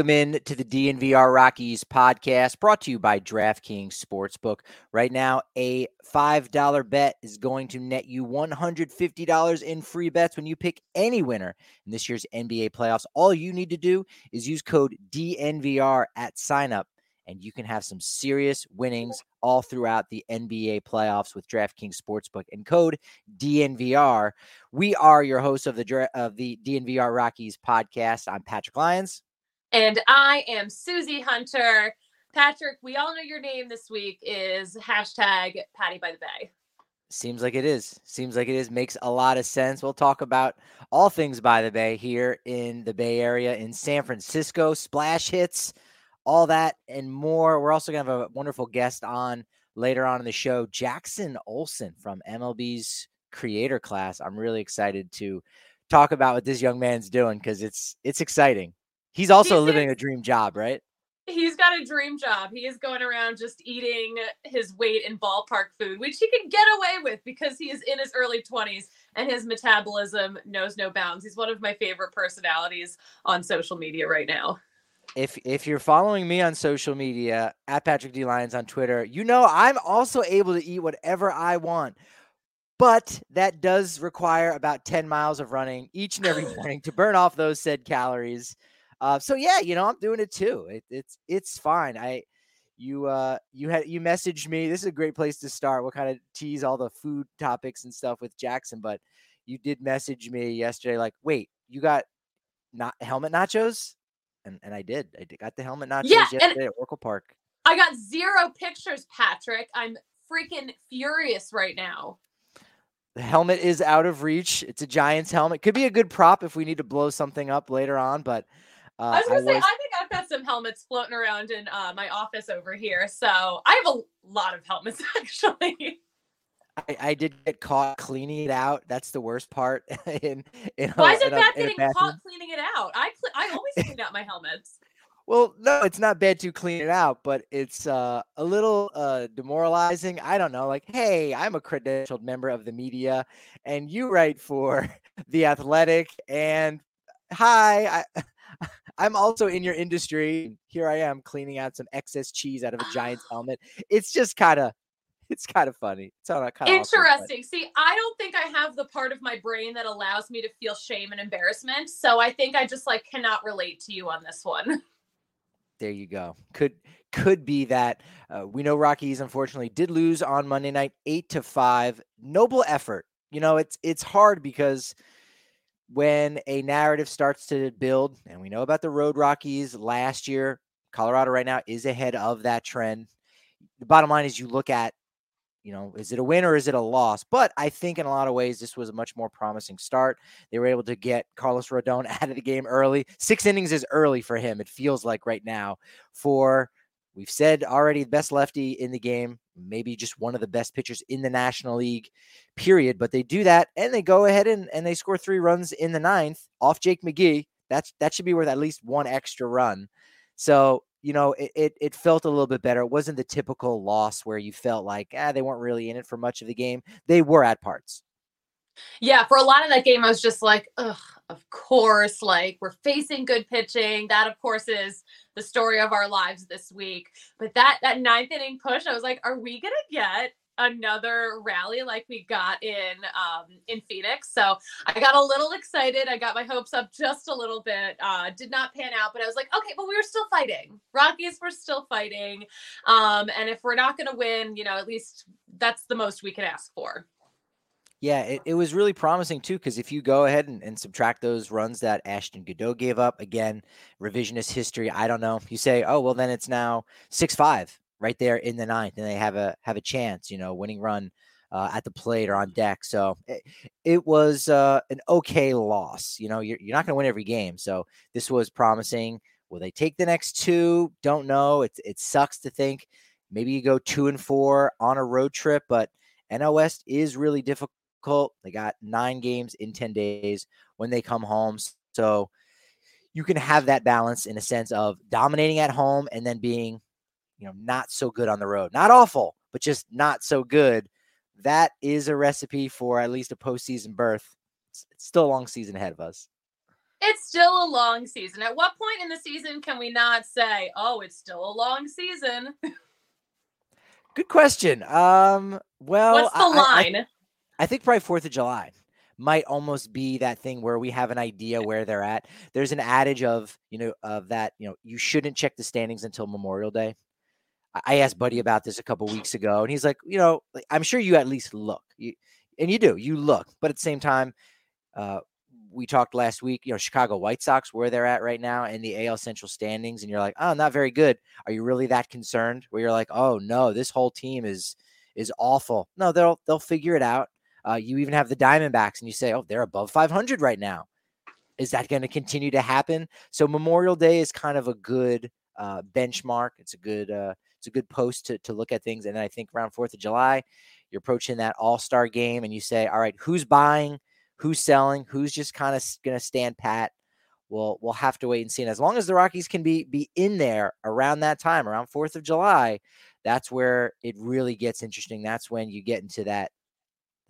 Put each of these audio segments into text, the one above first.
Welcome in to the DNVR Rockies podcast brought to you by DraftKings Sportsbook. Right now, a $5 bet is going to net you $150 in free bets when you pick any winner in this year's NBA playoffs. All you need to do is use code DNVR at signup, and you can have some serious winnings all throughout the NBA playoffs with DraftKings Sportsbook and code DNVR. We are your hosts of the of the DNVR Rockies podcast. I'm Patrick Lyons. And I am Susie Hunter. Patrick, we all know your name this week is hashtag Patty by the Bay. Seems like it is. Seems like it is. Makes a lot of sense. We'll talk about all things by the Bay here in the Bay Area in San Francisco, splash hits, all that and more. We're also going to have a wonderful guest on later on in the show, Jackson Olson from MLB's creator class. I'm really excited to talk about what this young man's doing because it's it's exciting. He's also he's living in, a dream job, right? He's got a dream job. He is going around just eating his weight in ballpark food, which he can get away with because he is in his early 20s and his metabolism knows no bounds. He's one of my favorite personalities on social media right now. If if you're following me on social media at Patrick D Lyons on Twitter, you know I'm also able to eat whatever I want. But that does require about 10 miles of running each and every morning to burn off those said calories. Uh, so yeah, you know, I'm doing it too. It, it's it's fine. I you uh you had you messaged me. This is a great place to start. We'll kind of tease all the food topics and stuff with Jackson, but you did message me yesterday, like, wait, you got not helmet nachos? And and I did. I did, got the helmet nachos yeah, yesterday at Oracle Park. I got zero pictures, Patrick. I'm freaking furious right now. The helmet is out of reach. It's a Giants helmet. Could be a good prop if we need to blow something up later on, but uh, I was gonna I say, was... I think I've got some helmets floating around in uh, my office over here. So I have a lot of helmets actually. I, I, did get caught cleaning it out. That's the worst part. in, in Why a, is it bad getting caught cleaning it out? I cl- I always clean out my helmets. Well, no, it's not bad to clean it out, but it's uh, a little uh, demoralizing. I don't know. Like, hey, I'm a credentialed member of the media, and you write for the Athletic, and hi, I, I'm also in your industry. Here I am cleaning out some excess cheese out of a Giants helmet. It's just kind of it's kind of funny. It's kind of interesting. See, I don't think I have the part of my brain that allows me to feel shame and embarrassment. So I think I just like cannot relate to you on this one. There you go. Could could be that uh, we know Rockies unfortunately did lose on Monday night, eight to five. Noble effort. You know, it's it's hard because when a narrative starts to build, and we know about the Road Rockies last year, Colorado right now is ahead of that trend. the bottom line is you look at you know, is it a win or is it a loss? But I think in a lot of ways, this was a much more promising start. They were able to get Carlos Rodon out of the game early. Six innings is early for him, it feels like right now. For we've said already, the best lefty in the game, maybe just one of the best pitchers in the National League, period. But they do that and they go ahead and, and they score three runs in the ninth off Jake McGee. That's that should be worth at least one extra run. So you know, it, it, it felt a little bit better. It wasn't the typical loss where you felt like ah, they weren't really in it for much of the game. They were at parts. Yeah, for a lot of that game, I was just like, ugh, of course, like we're facing good pitching. That, of course, is the story of our lives this week. But that that ninth inning push, I was like, are we gonna get another rally like we got in um, in Phoenix. So I got a little excited. I got my hopes up just a little bit. Uh, did not pan out, but I was like, okay, but we were still fighting. Rockies were still fighting. Um, and if we're not to win, you know, at least that's the most we can ask for. Yeah, it, it was really promising too, because if you go ahead and, and, subtract those runs that Ashton Goudeau gave up, again, revisionist history, I don't know. You say, oh, well, then it's now 6 5 right there in the ninth, and they have a have a chance, you know, winning run uh, at the plate or on deck. So it, it was uh, an okay loss. You know, you're, you're not going to win every game. So this was promising. Will they take the next two? Don't know. It it sucks to think maybe you go two and four on a road trip, but NL West is really difficult. They got nine games in 10 days when they come home. So you can have that balance in a sense of dominating at home and then being you know, not so good on the road. Not awful, but just not so good. That is a recipe for at least a postseason berth. It's, it's still a long season ahead of us. It's still a long season. At what point in the season can we not say, "Oh, it's still a long season"? Good question. Um, well, what's the I, line? I, I think probably Fourth of July might almost be that thing where we have an idea where they're at. There's an adage of, you know, of that, you know, you shouldn't check the standings until Memorial Day. I asked Buddy about this a couple weeks ago, and he's like, you know, I'm sure you at least look, you, and you do, you look, but at the same time, uh, we talked last week, you know, Chicago White Sox, where they're at right now in the AL Central standings, and you're like, oh, not very good. Are you really that concerned? Where you're like, oh no, this whole team is is awful. No, they'll they'll figure it out. Uh, you even have the Diamondbacks, and you say, oh, they're above 500 right now. Is that going to continue to happen? So Memorial Day is kind of a good uh, benchmark. It's a good uh, it's a good post to, to look at things. And then I think around Fourth of July, you're approaching that All Star game, and you say, all right, who's buying, who's selling, who's just kind of going to stand pat. We'll we'll have to wait and see. And as long as the Rockies can be be in there around that time, around Fourth of July, that's where it really gets interesting. That's when you get into that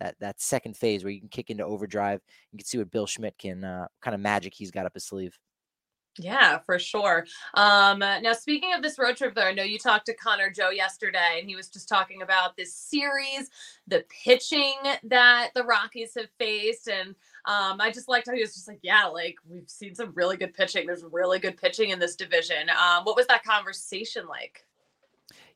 that that second phase where you can kick into overdrive. You can see what Bill Schmidt can uh, kind of magic he's got up his sleeve. Yeah, for sure. Um, now, speaking of this road trip, though, I know you talked to Connor Joe yesterday, and he was just talking about this series, the pitching that the Rockies have faced, and um, I just liked how he was just like, "Yeah, like we've seen some really good pitching. There's really good pitching in this division." Um, what was that conversation like?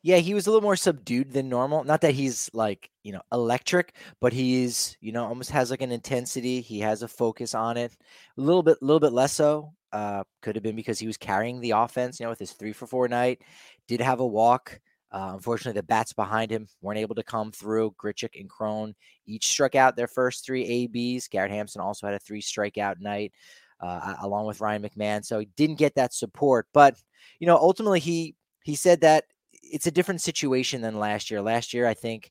Yeah, he was a little more subdued than normal. Not that he's like, you know, electric, but he's, you know, almost has like an intensity. He has a focus on it. A little bit, a little bit less so uh, could have been because he was carrying the offense, you know, with his three for four night. Did have a walk. Uh, unfortunately, the bats behind him weren't able to come through. Grichuk and Cron each struck out their first three ABs. Garrett Hampson also had a three strikeout night, uh, along with Ryan McMahon. So he didn't get that support. But you know, ultimately, he he said that it's a different situation than last year. Last year, I think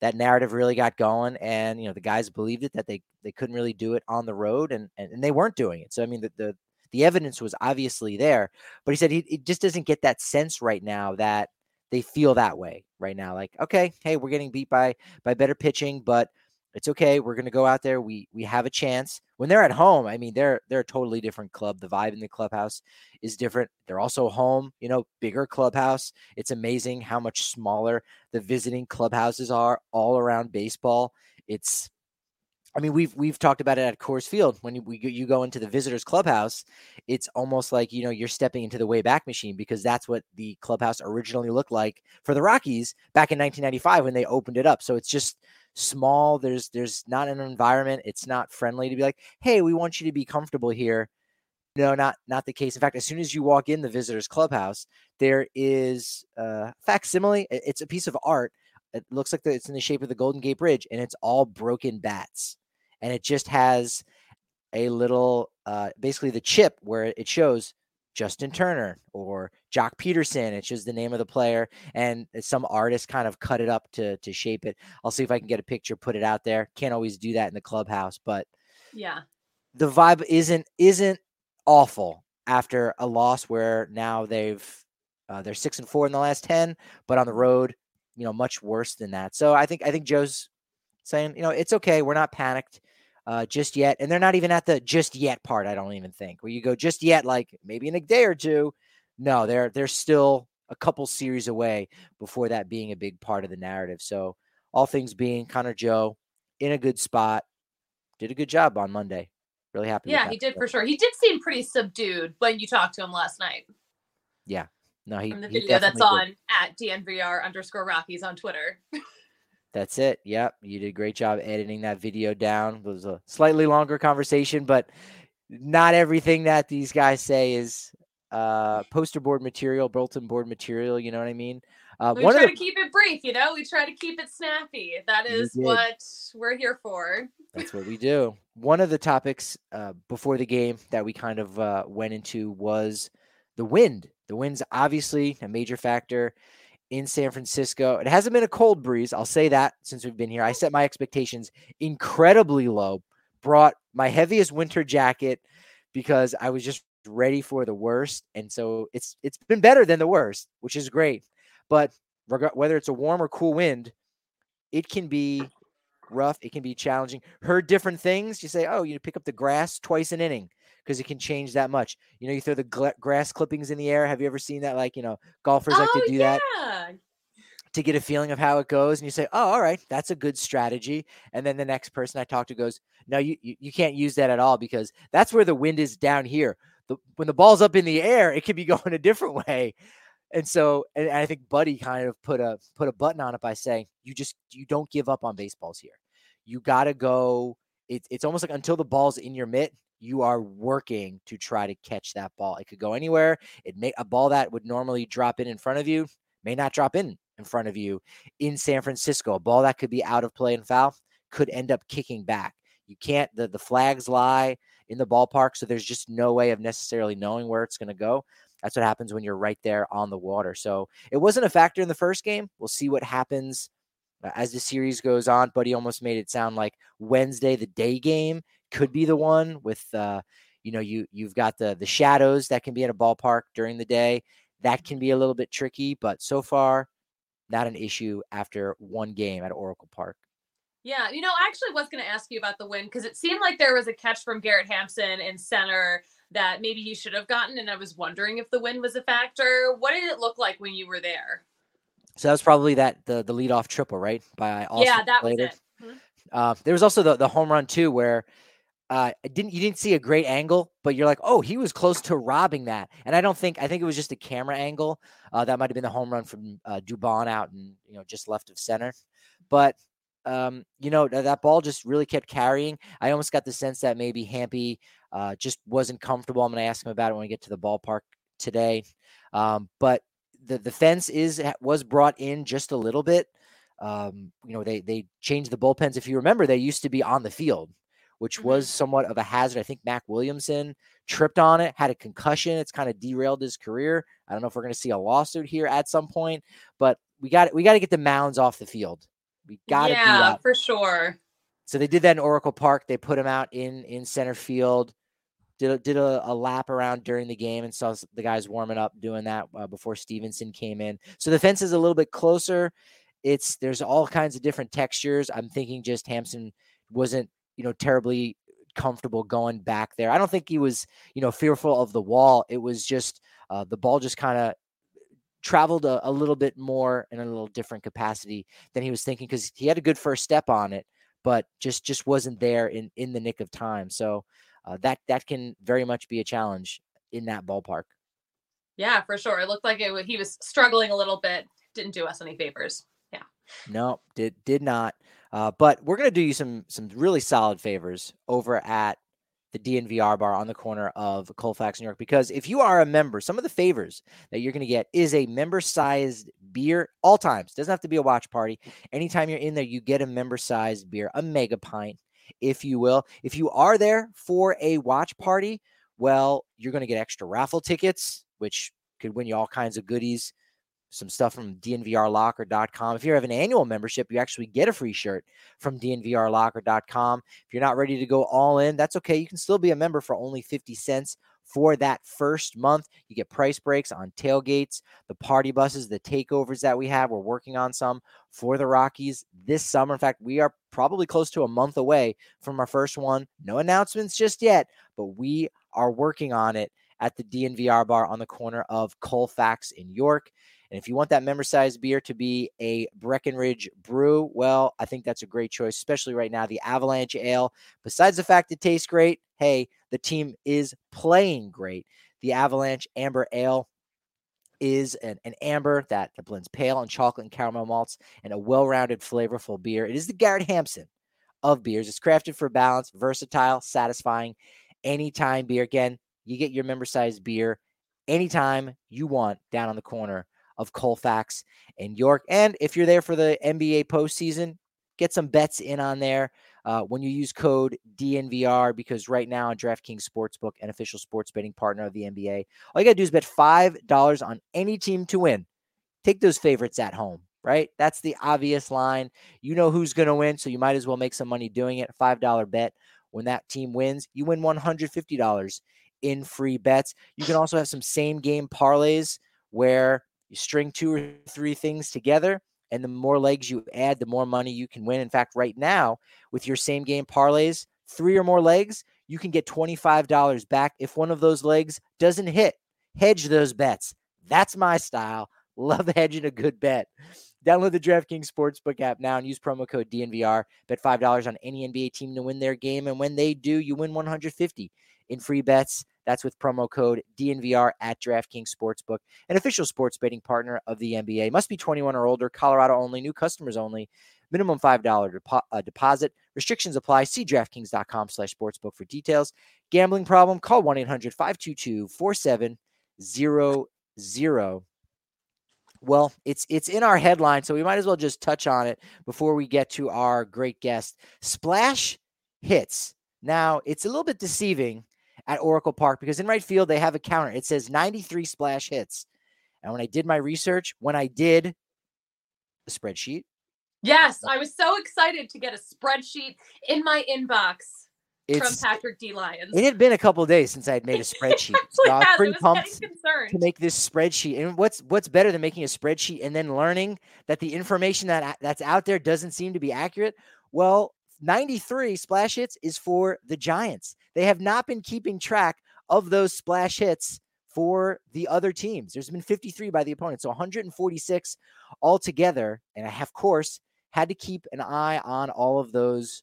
that narrative really got going, and you know, the guys believed it that they they couldn't really do it on the road, and and, and they weren't doing it. So I mean, the, the the evidence was obviously there, but he said he, he just doesn't get that sense right now that they feel that way right now. Like, okay, hey, we're getting beat by by better pitching, but it's okay. We're gonna go out there. We we have a chance. When they're at home, I mean, they're they're a totally different club. The vibe in the clubhouse is different. They're also home, you know, bigger clubhouse. It's amazing how much smaller the visiting clubhouses are all around baseball. It's I mean, we've we've talked about it at Coors Field. When you, we, you go into the visitors clubhouse, it's almost like you know you're stepping into the way back machine because that's what the clubhouse originally looked like for the Rockies back in 1995 when they opened it up. So it's just small. There's there's not an environment. It's not friendly to be like, hey, we want you to be comfortable here. no, not not the case. In fact, as soon as you walk in the visitors clubhouse, there is a facsimile. It's a piece of art. It looks like it's in the shape of the Golden Gate Bridge, and it's all broken bats, and it just has a little, uh, basically the chip where it shows Justin Turner or Joc Pederson. It's just the name of the player, and some artist kind of cut it up to to shape it. I'll see if I can get a picture, put it out there. Can't always do that in the clubhouse, but yeah, the vibe isn't isn't awful after a loss where now they've uh, they're six and four in the last ten, but on the road, you know, much worse than that. So I think I think Joe's saying, you know, it's okay. We're not panicked uh, just yet, and they're not even at the just yet part. I don't even think where you go just yet, like maybe in a day or two. No, they're they're still a couple series away before that being a big part of the narrative. So all things being, Connor Joe in a good spot, did a good job on Monday. Really happy. Yeah, he did for sure. He did seem pretty subdued when you talked to him last night. Yeah. No, he from the video that's on did. at DNVR underscore Rockies on Twitter. That's it. Yep. You did a great job editing that video down. It was a slightly longer conversation, but not everything that these guys say is uh, poster board material, bulletin board material. You know what I mean? Uh, we try the, to keep it brief, you know. We try to keep it snappy. That is what we're here for. That's what we do. One of the topics uh, before the game that we kind of uh, went into was the wind. The wind's obviously a major factor in San Francisco. It hasn't been a cold breeze. I'll say that since we've been here. I set my expectations incredibly low. Brought my heaviest winter jacket because I was just ready for the worst, and so it's it's been better than the worst, which is great. But whether it's a warm or cool wind, it can be rough. It can be challenging. Heard different things. You say, oh, you pick up the grass twice an inning because it can change that much. You know, you throw the gl- grass clippings in the air. Have you ever seen that? Like, you know, golfers oh, like to oh, do yeah. that to get a feeling of how it goes. And you say, oh, all right, that's a good strategy. And then the next person I talk to goes, no, you, you, you can't use that at all because that's where the wind is down here. The, when the ball's up in the air, it could be going a different way. And so, and I think Buddy kind of put a put a button on it by saying, "You just you don't give up on baseballs here. You got to go. It, it's almost like until the ball's in your mitt, you are working to try to catch that ball. It could go anywhere. It may a ball that would normally drop in in front of you may not drop in in front of you in San Francisco. A ball that could be out of play and foul could end up kicking back. You can't. The the flags lie in the ballpark, so there's just no way of necessarily knowing where it's going to go. That's what happens when you're right there on the water. So it wasn't a factor in the first game. We'll see what happens uh, as the series goes on. But he almost made it sound like Wednesday, the day game, could be the one with, uh, you know, you you've got the the shadows that can be at a ballpark during the day. That can be a little bit tricky, but so far, not an issue after one game at Oracle Park. Yeah, you know, I actually was going to ask you about the win because it seemed like there was a catch from Garrett Hampson in center that maybe he should have gotten. And I was wondering if the win was a factor. What did it look like when you were there? So that was probably that the the leadoff triple, right? By Austin yeah, that was it. Mm-hmm. Uh, there was also the the home run too, where uh, didn't you didn't see a great angle, but you're like, oh, he was close to robbing that. And I don't think I think it was just a camera angle. Uh, that might have been the home run from uh, Dubon out and you know just left of center. But um, you know that, that ball just really kept carrying. I almost got the sense that maybe Hampy uh, just wasn't comfortable. I'm going to ask him about it when we get to the ballpark today. Um, but the the fence is was brought in just a little bit. Um, you know, they they changed the bullpens. If you remember, they used to be on the field, which mm-hmm. was somewhat of a hazard. I think Mac Williamson tripped on it, had a concussion. It's kind of derailed his career. I don't know if we're going to see a lawsuit here at some point, but we got we got to get the mounds off the field. We got to yeah, do that for sure. So they did that in Oracle Park. They put him out in in center field did a, did a, a, lap around during the game and saw the guys warming up doing that uh, before Stevenson came in. So the fence is a little bit closer. It's there's all kinds of different textures. I'm thinking just Hampson wasn't you know terribly comfortable going back there. I don't think he was you know fearful of the wall. It was just uh, the ball just kind of traveled a, a little bit more in a little different capacity than he was thinking because he had a good first step on it, but just just wasn't there in in the nick of time. So uh, that that can very much be a challenge in that ballpark. Yeah, for sure. It looked like it. He was struggling a little bit. Didn't do us any favors. Yeah. No, did did not. Uh, but we're gonna do you some some really solid favors over at the DNVR bar on the corner of Colfax, New York. Because if you are a member, some of the favors that you're going to get is a member sized beer all times. Doesn't have to be a watch party. Anytime you're in there, you get a member sized beer, a mega pint, if you will. If you are there for a watch party, well, you're going to get extra raffle tickets, which could win you all kinds of goodies some stuff from dnvrlocker.com. If you have an annual membership, you actually get a free shirt from dnvrlocker.com. If you're not ready to go all in, that's okay. You can still be a member for only 50 cents for that first month. You get price breaks on tailgates, the party buses, the takeovers that we have. We're working on some for the Rockies this summer. In fact, we are probably close to a month away from our first one. No announcements just yet, but we are working on it at the DNVR bar on the corner of Colfax in York. And if you want that member sized beer to be a Breckenridge brew, well, I think that's a great choice, especially right now. The Avalanche Ale, besides the fact it tastes great, hey, the team is playing great. The Avalanche Amber Ale is an, an amber that, that blends pale and chocolate and caramel malts and a well rounded, flavorful beer. It is the Garrett Hampson of beers. It's crafted for balance, versatile, satisfying, anytime beer. Again, you get your member sized beer anytime you want down on the corner of Colfax and York. And if you're there for the NBA postseason, get some bets in on there uh, when you use code DNVR because right now on DraftKings Sportsbook, an official sports betting partner of the NBA, all you got to do is bet $5 on any team to win. Take those favorites at home, right? That's the obvious line. You know who's going to win, so you might as well make some money doing it. $5 bet. When that team wins, you win $150 in free bets. You can also have some same game parlays where you string two or three things together, and the more legs you add, the more money you can win. In fact, right now, with your same game parlays, three or more legs, you can get $25 back if one of those legs doesn't hit. Hedge those bets. That's my style. Love hedging a good bet. Download the DraftKings Sportsbook app now and use promo code DNVR. Bet $5 on any NBA team to win their game. And when they do, you win 150 in free bets. That's with promo code DNVR at DraftKings Sportsbook, an official sports betting partner of the NBA. Must be 21 or older, Colorado only, new customers only. Minimum $5 depo- uh, deposit. Restrictions apply. See DraftKings.com slash sportsbook for details. Gambling problem? Call 1-800-522-4700. Well, it's it's in our headline, so we might as well just touch on it before we get to our great guest. Splash hits. Now, it's a little bit deceiving at Oracle Park because in right field they have a counter. It says 93 splash hits. And when I did my research, when I did the spreadsheet, yes, uh, I was so excited to get a spreadsheet in my inbox from Patrick D. Lyons. It had been a couple days since I had made a spreadsheet. so I was pretty was pumped to make this spreadsheet. And what's what's better than making a spreadsheet and then learning that the information that that's out there doesn't seem to be accurate? Well, 93 splash hits is for the Giants. They have not been keeping track of those splash hits for the other teams. There's been 53 by the opponent, so 146 altogether. And I have, of course, had to keep an eye on all of those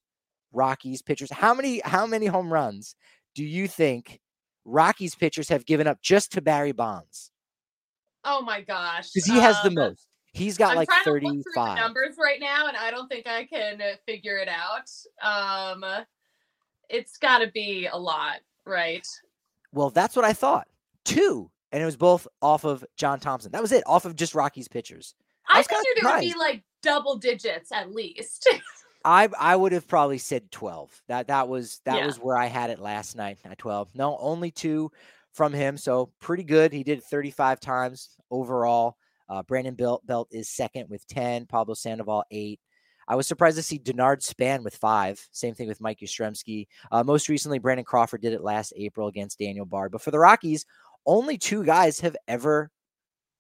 Rockies pitchers. How many how many home runs do you think Rockies pitchers have given up just to Barry Bonds? Oh my gosh. Because he has um, the most. He's got I'm like 35 numbers right now, and I don't think I can figure it out. Um, it's got to be a lot, right? Well, that's what I thought. Two, and it was both off of John Thomson. That was it, off of just Rocky's pitchers. I, I figured it would be like double digits at least. I I would have probably said 12. That that was that yeah. was where I had it last night at 12. No, only two from him, so pretty good. He did 35 times overall. Uh, Brandon Belt, Belt is second with 10, Pablo Sandoval, eight. I was surprised to see Denard Span with five. Same thing with Mike Yastrzemski. Uh, most recently, Brandon Crawford did it last April against Daniel Bard. But for the Rockies, only two guys have ever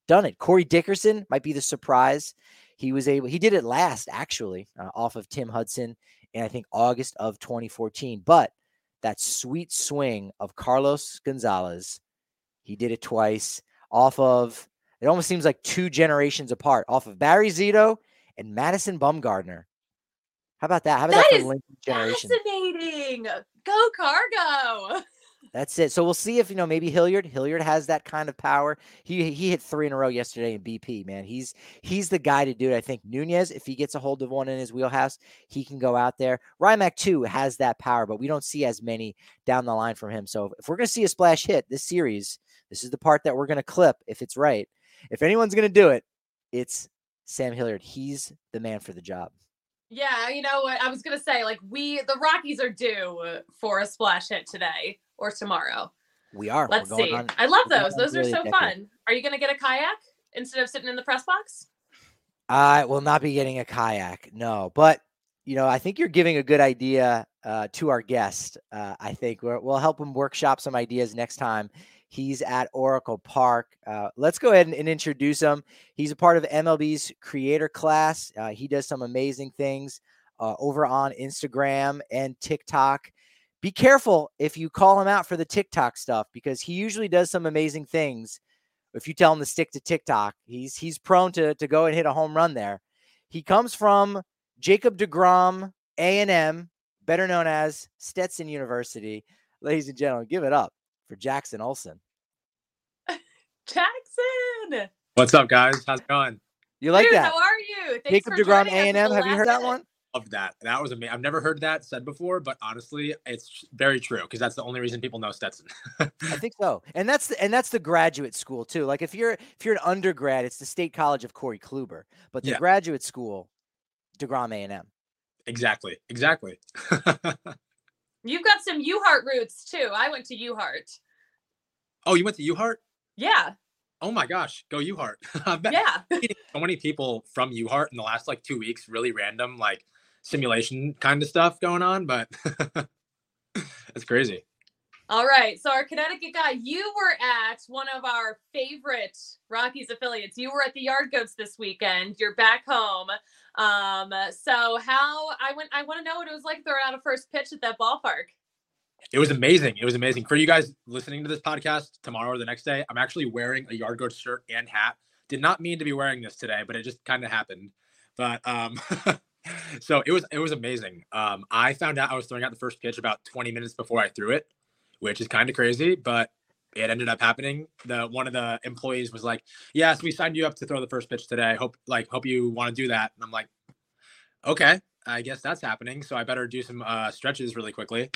done it. Corey Dickerson might be the surprise. He was able, he did it last actually uh, off of Tim Hudson in I think August of 2014. But that sweet swing of Carlos Gonzalez, he did it twice off of it almost seems like two generations apart off of Barry Zito and Madison Bumgarner. How about that? How about that, that generation? Fascinating. Go Cargo. That's it. So we'll see if you know maybe Hilliard. Hilliard has that kind of power. He he hit three in a row yesterday in BP. Man, he's he's the guy to do it. I think Nunez, if he gets a hold of one in his wheelhouse, he can go out there. Rymac too has that power, but we don't see as many down the line from him. So if we're going to see a splash hit this series, this is the part that we're going to clip if it's right. If anyone's going to do it, it's Sam Hilliard. He's the man for the job. Yeah, you know what? I was gonna say, like, we the Rockies are due for a splash hit today or tomorrow. We are. Let's see. On, I love those. Those are so fun. Are you gonna get a kayak instead of sitting in the press box? I will not be getting a kayak. No, but you know, I think you're giving a good idea uh, to our guest. Uh, I think we will help him workshop some ideas next time He's at Oracle Park. Uh, let's go ahead and, and, introduce him. He's a part of MLB's creator class. Uh, he does some amazing things uh, over on Instagram and TikTok. Be careful if you call him out for the TikTok stuff because he usually does some amazing things. If you tell him to stick to TikTok, he's he's prone to to go and hit a home run there. He comes from Jacob DeGrom A&M, better known as Stetson University. Ladies and gentlemen, give it up for Jackson Olson. Jackson. What's up, guys? How's it going? You like Dude, that? How are you? Thanks Jacob DeGrom A and M. Have you heard that one? Love that. That was amazing. I've never heard that said before, but honestly, it's very true because that's the only reason people know Stetson. I think so, and that's the, and that's the graduate school too. Like if you're if you're an undergrad, it's the State College of Corey Kluber, but the yeah. graduate school, DeGrom A and M. Exactly. Exactly. You've got some UHart roots too. I went to UHart. Oh, you went to UHart? Yeah. Oh my gosh, go UHart. yeah. so many people from UHeart in the last like two weeks, really random, like simulation kind of stuff going on, but it's crazy. All right. So our Connecticut guy, you were at one of our favorite Rockies affiliates. You were at the Yard Goats this weekend. You're back home. Um, so how I went I want to know what it was like throwing out a first pitch at that ballpark. It was amazing. It was amazing. For you guys listening to this podcast tomorrow or the next day, I'm actually wearing a Yard Goat shirt and hat. Did not mean to be wearing this today, but it just kind of happened. But um so it was it was amazing. Um I found out I was throwing out the first pitch about 20 minutes before I threw it, which is kind of crazy, but it ended up happening. The one of the employees was like, "Yes, we signed you up to throw the first pitch today. Hope like hope you want to do that." And I'm like, "Okay, I guess that's happening. So I better do some uh, stretches really quickly."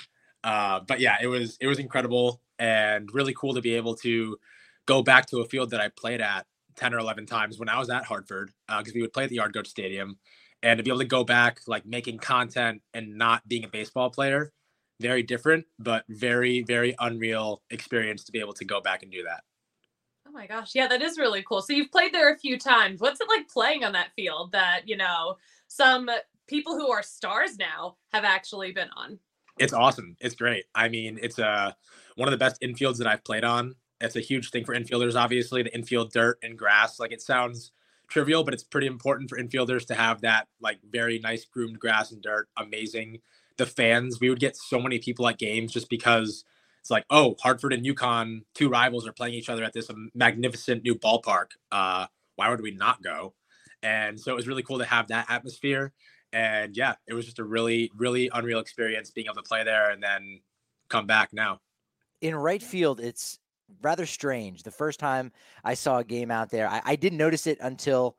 Uh, but yeah, it was it was incredible and really cool to be able to go back to a field that I played at 10 or 11 times when I was at Hartford because uh, we would play at the Yard Goat Stadium and to be able to go back like making content and not being a baseball player very different, but very, very unreal experience to be able to go back and do that. Oh my gosh. Yeah, that is really cool. So you've played there a few times. What's it like playing on that field that, you know, some people who are stars now have actually been on? It's awesome. It's great. I mean, it's uh, one of the best infields that I've played on. It's a huge thing for infielders, obviously, the infield dirt and grass. Like it sounds trivial, but it's pretty important for infielders to have that like very nice groomed grass and dirt. Amazing the fans. We would get so many people at games just because it's like, oh, Hartford and UConn, two rivals, are playing each other at this magnificent new ballpark. Uh, why would we not go? And so it was really cool to have that atmosphere. And yeah, it was just a really, really unreal experience being able to play there and then come back now. In right field, it's rather strange. The first time I saw a game out there, I, I didn't notice it until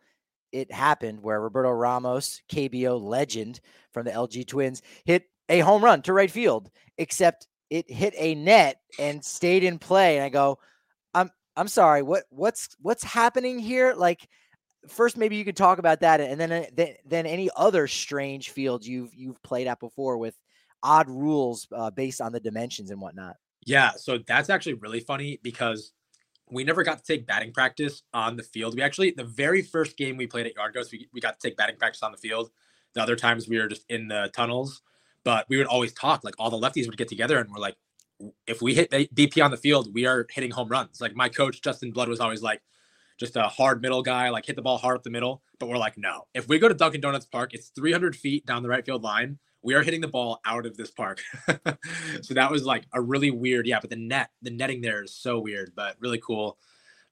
it happened where Roberto Ramos, KBO legend from the LG Twins, hit a home run to right field, except it hit a net and stayed in play. And I go, I'm I'm sorry, what what's what's happening here? Like first maybe you could talk about that and then uh, then, then any other strange field you've you've played at before with odd rules uh, based on the dimensions and whatnot. Yeah, so that's actually really funny because we never got to take batting practice on the field. We actually, the very first game we played at Yard Goats, we, we got to take batting practice on the field. The other times we were just in the tunnels, but we would always talk. Like all the lefties would get together and we're like, if we hit BP on the field, we are hitting home runs. Like my coach, Justin Blood, was always like, just a hard middle guy, like hit the ball hard up the middle. But we're like, no. If we go to Dunkin' Donuts Park, it's 300 feet down the right field line we are hitting the ball out of this park. so that was like a really weird, yeah. But the net, the netting there is so weird, but really cool.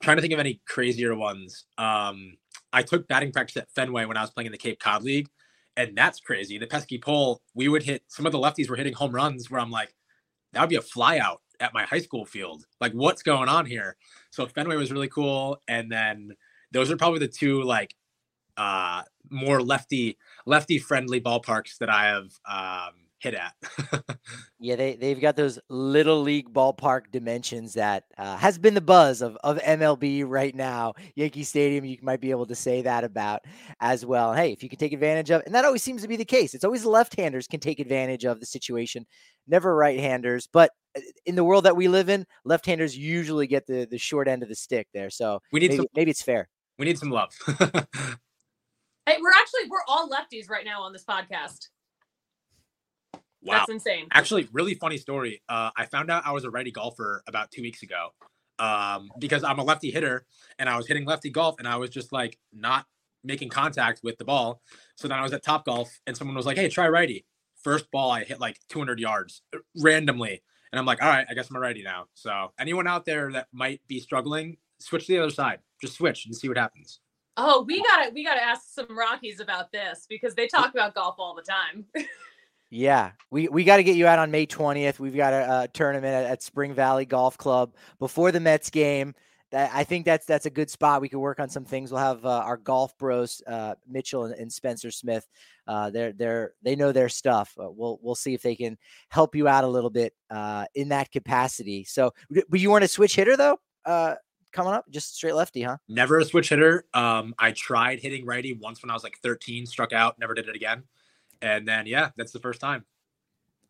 I'm trying to think of any crazier ones. Um, I took batting practice at Fenway when I was playing in the Cape Cod League, and that's crazy. The pesky pole, we would hit some of the lefties were hitting home runs where I'm like, that would be a flyout at my high school field. Like, what's going on here? So Fenway was really cool, and then those are probably the two like uh more lefty lefty friendly ballparks that I have um hit at. yeah, they they've got those little league ballpark dimensions that uh, has been the buzz of of MLB right now. Yankee Stadium, you might be able to say that about as well. Hey, if you can take advantage of, and that always seems to be the case. It's always left-handers can take advantage of the situation, never right-handers. But uh, in the world that we live in, left-handers usually get the the short end of the stick there. So we need maybe, some, maybe it's fair. We need some love. hey, we're actually we're all lefties right now on this podcast. Wow. That's insane. Actually, really funny story. Uh, I found out I was a righty golfer about two weeks ago um, because I'm a lefty hitter and I was hitting lefty golf and I was just like not making contact with the ball. So then I was at Top Golf and someone was like, "Hey, try righty." First ball I hit like 200 yards uh, randomly, and I'm like, "All right, I guess I'm a righty now." So anyone out there that might be struggling, switch to the other side. Just switch and see what happens. Oh, we gotta we gotta ask some Rockies about this because they talk about golf all the time. Yeah, we, we got to get you out on May 20th. We've got a, a tournament at, at, Spring Valley Golf Club before the Mets game. That, I think that's that's a good spot. We could work on some things. We'll have uh, our golf bros, uh, Mitchell and, and, Spencer Smith. Uh, they're they're they know their stuff. Uh, we'll we'll see if they can help you out a little bit uh, in that capacity. So, but you want a switch hitter though? Coming up, just straight lefty, huh? Never a switch hitter. Um, I tried hitting righty once when I was like 13, struck out, never did it again. And then, yeah, that's the first time.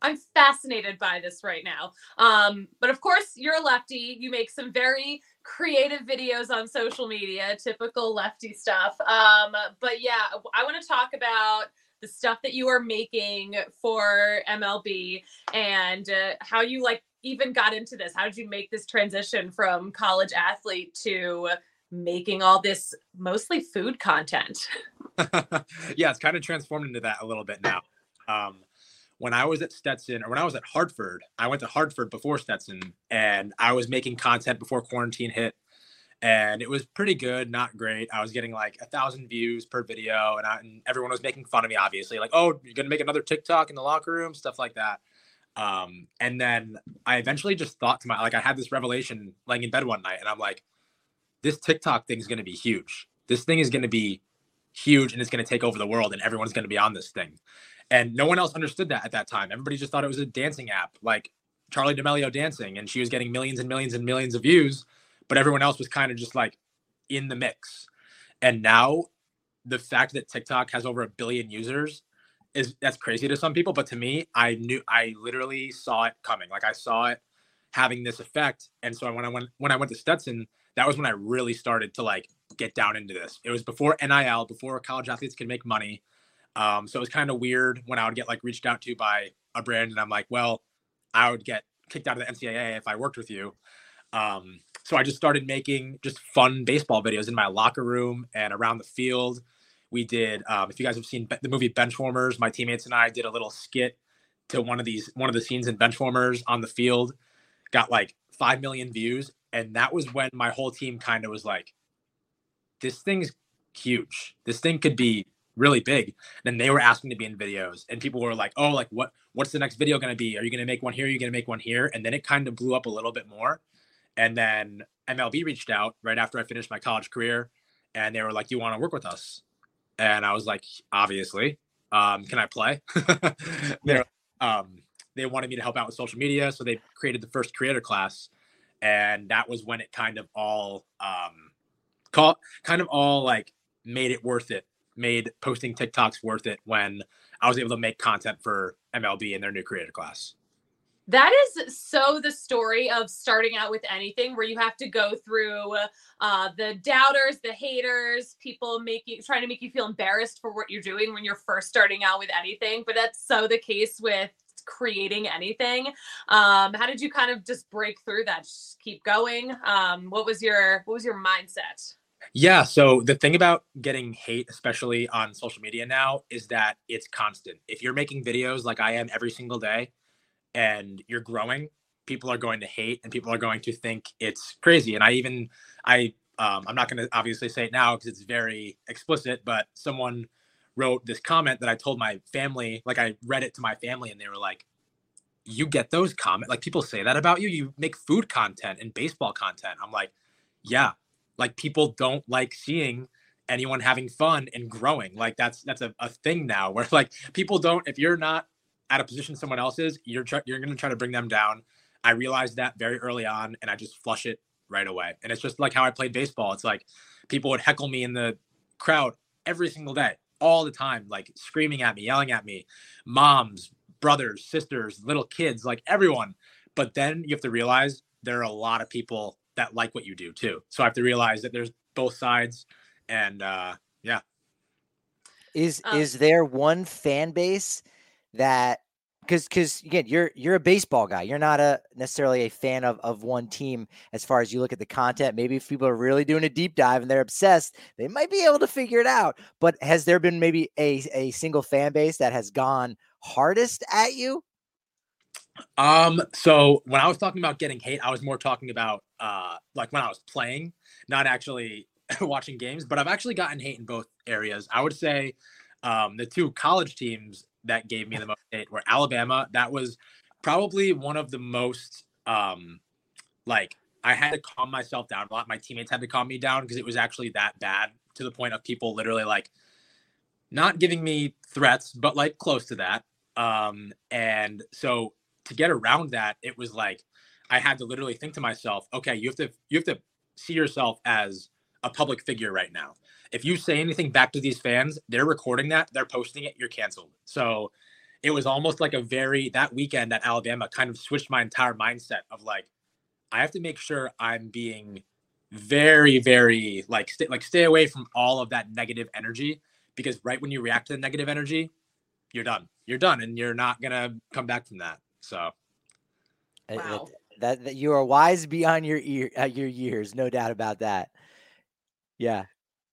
I'm fascinated by this right now. Um, but of course, you're a lefty. You make some very creative videos on social media, typical lefty stuff. Um, but yeah, I want to talk about the stuff that you are making for MLB and uh, how you like even got into this. How did you make this transition from college athlete to making all this mostly food content? yeah, it's kind of transformed into that a little bit now. Um, when I was at Stetson or when I was at Hartford, I went to Hartford before Stetson and I was making content before quarantine hit. And it was pretty good, not great. I was getting like a thousand views per video, and, I, and everyone was making fun of me, obviously, like, "Oh, you're gonna make another TikTok in the locker room," stuff like that. Um, and then I eventually just thought to my like, I had this revelation laying in bed one night, and I'm like, "This TikTok thing is gonna be huge. This thing is gonna be huge and it's going to take over the world and everyone's going to be on this thing. And no one else understood that at that time. Everybody just thought it was a dancing app like Charli D'Amelio dancing and she was getting millions and millions and millions of views, but everyone else was kind of just like in the mix. And now the fact that TikTok has over a billion users is that's crazy to some people, but to me, I knew I literally saw it coming. Like I saw it having this effect. And so when I went when I went to Stetson, that was when I really started to like get down into this. It was before NIL, before college athletes could make money. Um, so it was kind of weird when I would get like reached out to by a brand, and I'm like, well, I would get kicked out of the NCAA if I worked with you. Um, so I just started making just fun baseball videos in my locker room and around the field. We did, um, if you guys have seen the movie Benchwarmers, my teammates and I did a little skit to one of these, one of the scenes in Benchwarmers on the field, got like 5 million views. And that was when my whole team kind of was like, this thing's huge. This thing could be really big. Then they were asking to be in videos, and people were like, "Oh, like what? What's the next video going to be? Are you going to make one here? Are you going to make one here?" And then it kind of blew up a little bit more. And then MLB reached out right after I finished my college career, and they were like, "Do you want to work with us?" And I was like, "Obviously, um, can I play?" yeah. Um, they wanted me to help out with social media, so they created the first creator class, and that was when it kind of all um, call kind of all like made it worth it, made posting TikToks worth it when I was able to make content for MLB in their new creator class. That is so the story of starting out with anything where you have to go through uh, the doubters, the haters, people making trying to make you feel embarrassed for what you're doing when you're first starting out with anything. But that's so the case with creating anything. Um, how did you kind of just break through that? Just keep going. Um, what was your what was your mindset? Yeah. So the thing about getting hate, especially on social media now, is that it's constant. If you're making videos like I am every single day and you're growing, people are going to hate and people are going to think it's crazy. And I even, I, um, I'm not going to obviously say it now because it's very explicit, but someone wrote this comment that I told my family, like I read it to my family and they were like, you get those comment like people say that about you. You make food content and baseball content. I'm like, yeah, like people don't like seeing anyone having fun and growing. Like that's that's a, a thing now where like people don't if you're not at a position someone else is, you're tr- you're gonna try to bring them down. I realized that very early on and I just flush it right away. And it's just like how I played baseball. It's like people would heckle me in the crowd every single day, all the time, like screaming at me, yelling at me, moms, brothers, sisters, little kids, like everyone. But then you have to realize there are a lot of people that like what you do too. So I have to realize that there's both sides and uh yeah. Is Um, is there one fan base that because because again you're you're a baseball guy you're not a necessarily a fan of of one team as far as you look at the content maybe if people are really doing a deep dive and they're obsessed they might be able to figure it out but has there been maybe a a single fan base that has gone hardest at you Um, so when I was talking about getting hate, I was more talking about uh like when I was playing, not actually watching games, but I've actually gotten hate in both areas. I would say um the two college teams that gave me the most hate were Alabama. That was probably one of the most um like I had to calm myself down a lot. My teammates had to calm me down because it was actually that bad to the point of people literally like not giving me threats, but like close to that. Um, and so to get around that, it was like I had to literally think to myself, okay, you have to you have to see yourself as a public figure right now. If you say anything back to these fans, they're recording that, they're posting it, you're canceled. So it was almost like a very that weekend at Alabama kind of switched my entire mindset of like I have to make sure I'm being very very like stay like stay away from all of that negative energy because right when you react to the negative energy, you're done. You're done and you're not going to come back from that. So that- Wow. that, that you are wise beyond your ear uh, your years no doubt about that yeah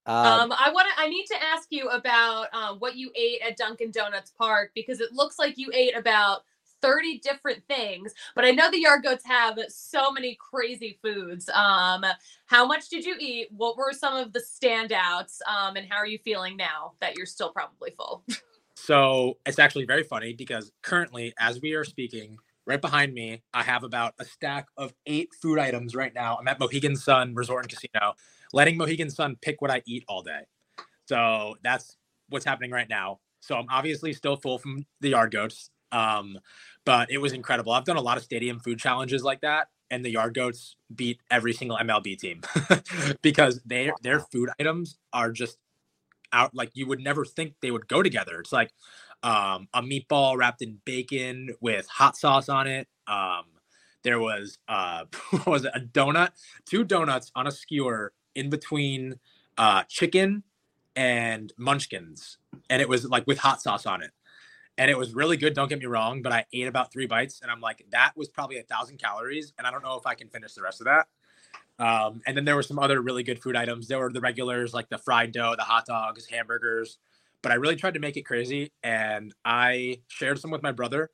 um, Um, I want to. I need to ask you about uh, what you ate at Dunkin' Donuts Park because it looks like you ate about thirty different things. But I know the Yard Goats have so many crazy foods. Um, how much did you eat? What were some of the standouts? Um, and how are you feeling now that you're still probably full? So it's actually very funny because currently, as we are speaking, right behind me, I have about a stack of eight food items right now. I'm at Mohegan Sun Resort and Casino, letting Mohegan Sun pick what I eat all day. So that's what's happening right now. So I'm obviously still full from the yard goats. Um, but it was incredible. I've done a lot of stadium food challenges like that, and the yard goats beat every single MLB team because they their food items are just out like you would never think they would go together. It's like um, a meatball wrapped in bacon with hot sauce on it. Um, there was uh, what was it? A donut, two donuts on a skewer in between uh, chicken and munchkins, and it was like with hot sauce on it. And it was really good. Don't get me wrong, but I ate about three bites, and I'm like, that was probably a thousand calories, and I don't know if I can finish the rest of that. Um, and then there were some other really good food items. There were the regulars like the fried dough, the hot dogs, hamburgers. But I really tried to make it crazy, and I shared some with my brother.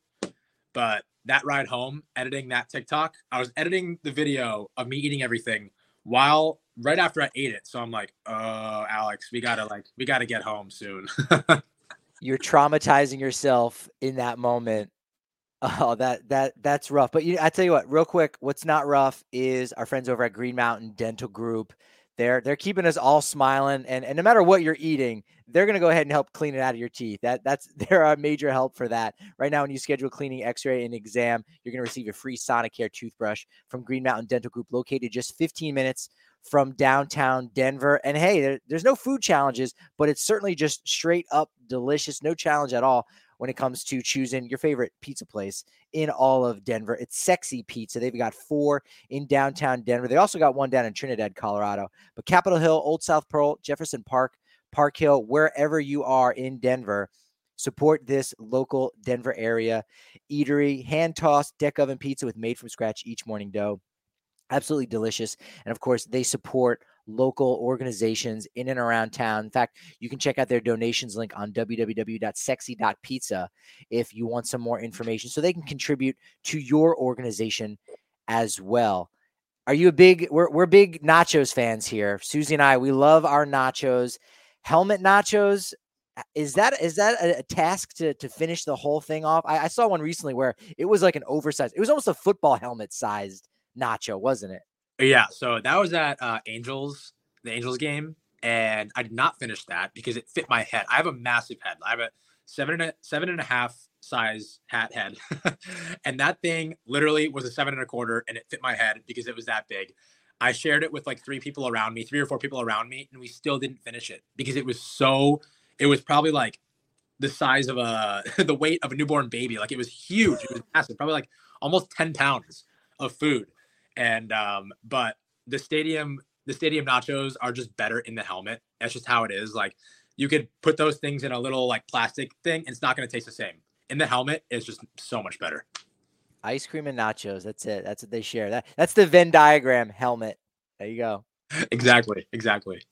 But that ride home, editing that TikTok, I was editing the video of me eating everything while right after I ate it. So I'm like, oh, Alex, we gotta like we gotta get home soon. you're traumatizing yourself in that moment oh that that that's rough but you i tell you what real quick what's not rough is our friends over at green mountain dental group they're they're keeping us all smiling and, and no matter what you're eating they're to go ahead and help clean it out of your teeth that that's they're a major help for that right now when you schedule cleaning x-ray and exam you're to receive a free sonicare toothbrush from green mountain dental group located just 15 minutes from downtown denver and hey there, there's no food challenges but it's certainly just straight up delicious no challenge at all when it comes to choosing your favorite pizza place in all of Denver. It's Sexy Pizza. They've got four in downtown Denver. They also got one down in Trinidad, Colorado. But Capitol Hill, Old South Pearl, Jefferson Park, Park Hill, wherever you are in Denver, support this local Denver area eatery. Hand tossed deck oven pizza with made from scratch each morning dough. Absolutely delicious. And of course, they support local organizations in and around town. In fact, you can check out their donations link on www.sexy.pizza if you want some more information so they can contribute to your organization as well. Are you a big we're we're big nachos fans here. Susie and I, we love our nachos. Helmet nachos uh, Is that is that a, a task to to finish the whole thing off? I, I saw one recently where it was like an oversized. It was almost a football helmet sized nacho, wasn't it? Yeah. So that was at uh, Angels, the Angels game, and I did not finish that because it fit my head. I have a massive head. I have a seven and a seven and a half size hat head, and that thing literally was a seven and a quarter, and it fit my head because it was that big. I shared it with like three people around me, three or four people around me, and we still didn't finish it because it was so. It was probably like the size of a the weight of a newborn baby. Like it was huge. It was massive, probably like almost ten pounds of food. And um, but the stadium the stadium nachos are just better in the helmet. That's just how it is. Like you could put those things in a little like plastic thing, and it's not going to taste the same. In the helmet, it's just so much better. Ice cream and nachos. That's it. That's what they share. That that's the Venn diagram helmet. There you go. Exactly. Exactly.